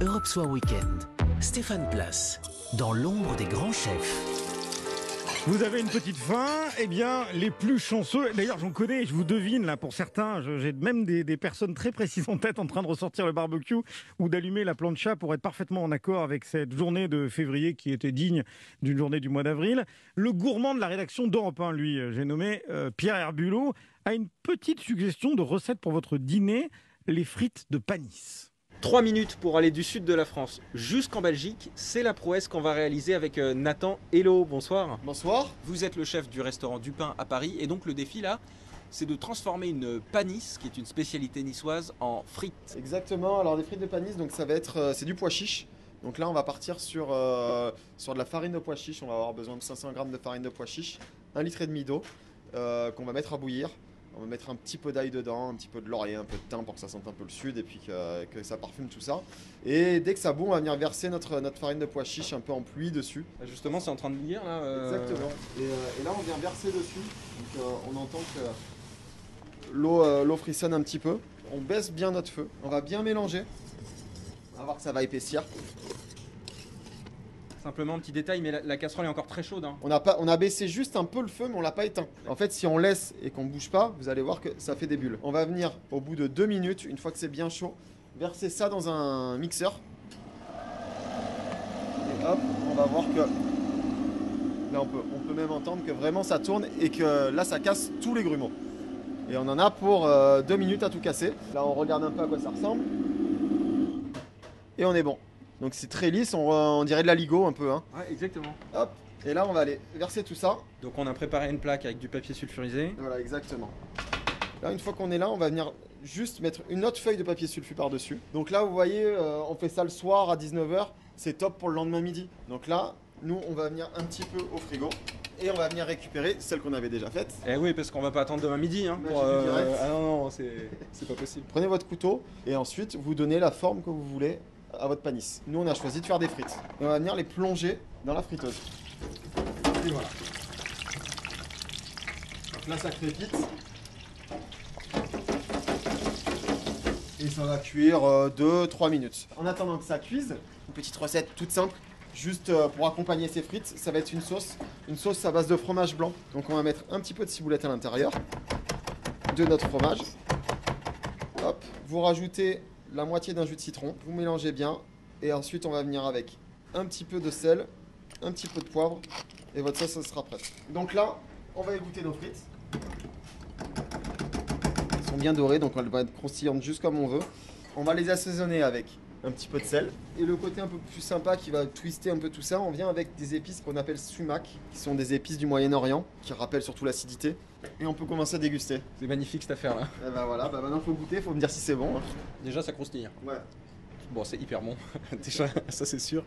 Europe Soir Weekend. Stéphane Place, dans l'ombre des grands chefs. Vous avez une petite faim, eh bien, les plus chanceux, d'ailleurs j'en connais, je vous devine là pour certains, j'ai même des, personnes très précises en tête en train de ressortir le barbecue ou d'allumer la plancha pour être parfaitement en accord avec cette journée de février qui était digne d'une journée du mois d'avril. Le gourmand de la rédaction d'Europe 1, lui, j'ai nommé euh, Pierre Herbulot, a une petite suggestion de recette pour votre dîner, les frites de panis. 3 minutes pour aller du sud de la France jusqu'en Belgique, c'est la prouesse qu'on va réaliser avec euh, Nathan Hello. Bonsoir. Bonsoir. Vous êtes le chef du restaurant du Pain à Paris et donc le défi là, c'est de transformer une panisse, qui est une spécialité niçoise, en frites. Exactement. Alors des frites de panis, donc ça va être, euh, c'est du pois chiche. Donc là, on va partir sur, euh, sur de la farine de pois chiche. On va avoir besoin de 500 g de farine de pois chiche, un litre et demi d'eau euh, qu'on va mettre à bouillir. On va mettre un petit peu d'ail dedans, un petit peu de laurier, un peu de thym pour que ça sente un peu le sud et puis que, que ça parfume tout ça. Et dès que ça bout, on va venir verser notre, notre farine de pois chiche un peu en pluie dessus. Justement, c'est en train de bouillir là. euh, Exactement. Et, euh, et là, on vient verser dessus. Donc, euh, on entend que l'eau l'eau frissonne un petit peu. On baisse bien notre feu. On va bien mélanger. On va voir que ça va épaissir. Simplement un petit détail, mais la, casserole est encore très chaude. hein. On a, pas, on a baissé juste un peu le feu, mais on l'a pas éteint. En fait, si on laisse et qu'on bouge pas, vous allez voir que ça fait des bulles. On va venir au bout de deux minutes, une fois que c'est bien chaud, verser ça dans un mixeur. Et hop, on va voir que là on peut, on peut même entendre que vraiment ça tourne et que là ça casse tous les grumeaux. Et on en a pour euh, deux minutes à tout casser. Là on regarde un peu à quoi ça ressemble. Et on est bon. Donc c'est très lisse, on, on dirait de la ligo un peu. Hein. Ouais, exactement. Hop, et là on va aller verser tout ça. Donc on a préparé une plaque avec du papier sulfurisé. Voilà, exactement. Là, une fois qu'on est là, on va venir juste mettre une autre feuille de papier sulfu par-dessus. Donc là, vous voyez, euh, on fait ça le soir à 19h. C'est top pour le lendemain midi. Donc là, nous, on va venir un petit peu au frigo. Et on va venir récupérer celle qu'on avait déjà faite. Eh oui, parce qu'on va pas attendre demain midi. Hein, Bah, pour, direct. Ah non, non, c'est pas possible. Prenez votre couteau et ensuite, vous donnez la forme que vous voulez à votre panisse. Nous, on a choisi de faire des frites. On va venir les plonger dans la friteuse. Et voilà. Là, ça crépite. Et ça va cuire 2-3 minutes. En attendant que ça cuise, une petite recette toute simple. Juste euh, pour accompagner ces frites, ça va être une sauce. Une sauce à base de fromage blanc. Donc on va mettre un petit peu de ciboulette à l'intérieur de notre fromage. Hop, vous rajoutez la moitié d'un jus de citron, vous mélangez bien, et ensuite on va venir avec un petit peu de sel, un petit peu de poivre, et votre sauce sera prête. Donc là, on va égoutter nos frites. Elles sont bien dorées, donc elles vont être croustillantes juste comme on veut. On va les assaisonner avec un petit peu de sel. Et le côté un peu plus sympa qui va twister un peu tout ça, on vient avec des épices qu'on appelle sumac, qui sont des épices du Moyen-Orient, qui rappellent surtout l'acidité. Et on peut commencer à déguster. C'est magnifique cette affaire là. Et bah voilà, bah maintenant faut goûter, faut me dire si c'est bon. Déjà, ça croustille. Ouais. Bon, c'est hyper bon, déjà, ça c'est sûr.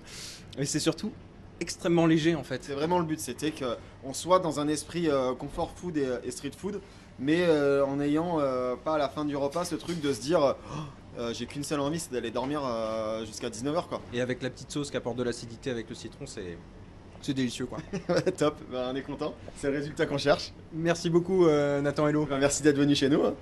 Et c'est surtout extrêmement léger en fait. C'est vraiment le but, c'était qu'on soit dans un esprit euh, comfort food et, et street food, mais euh, en ayant euh, pas à la fin du repas ce truc de se dire Oh, euh, j'ai qu'une seule envie, c'est d'aller dormir euh, jusqu'à 19h quoi. Et avec la petite sauce qui apporte de l'acidité avec le citron, c'est c'est délicieux quoi. Top, bah, on est content, c'est le résultat qu'on cherche. Merci beaucoup euh, Nathan Hello. Bah, merci d'être venu chez nous. hein.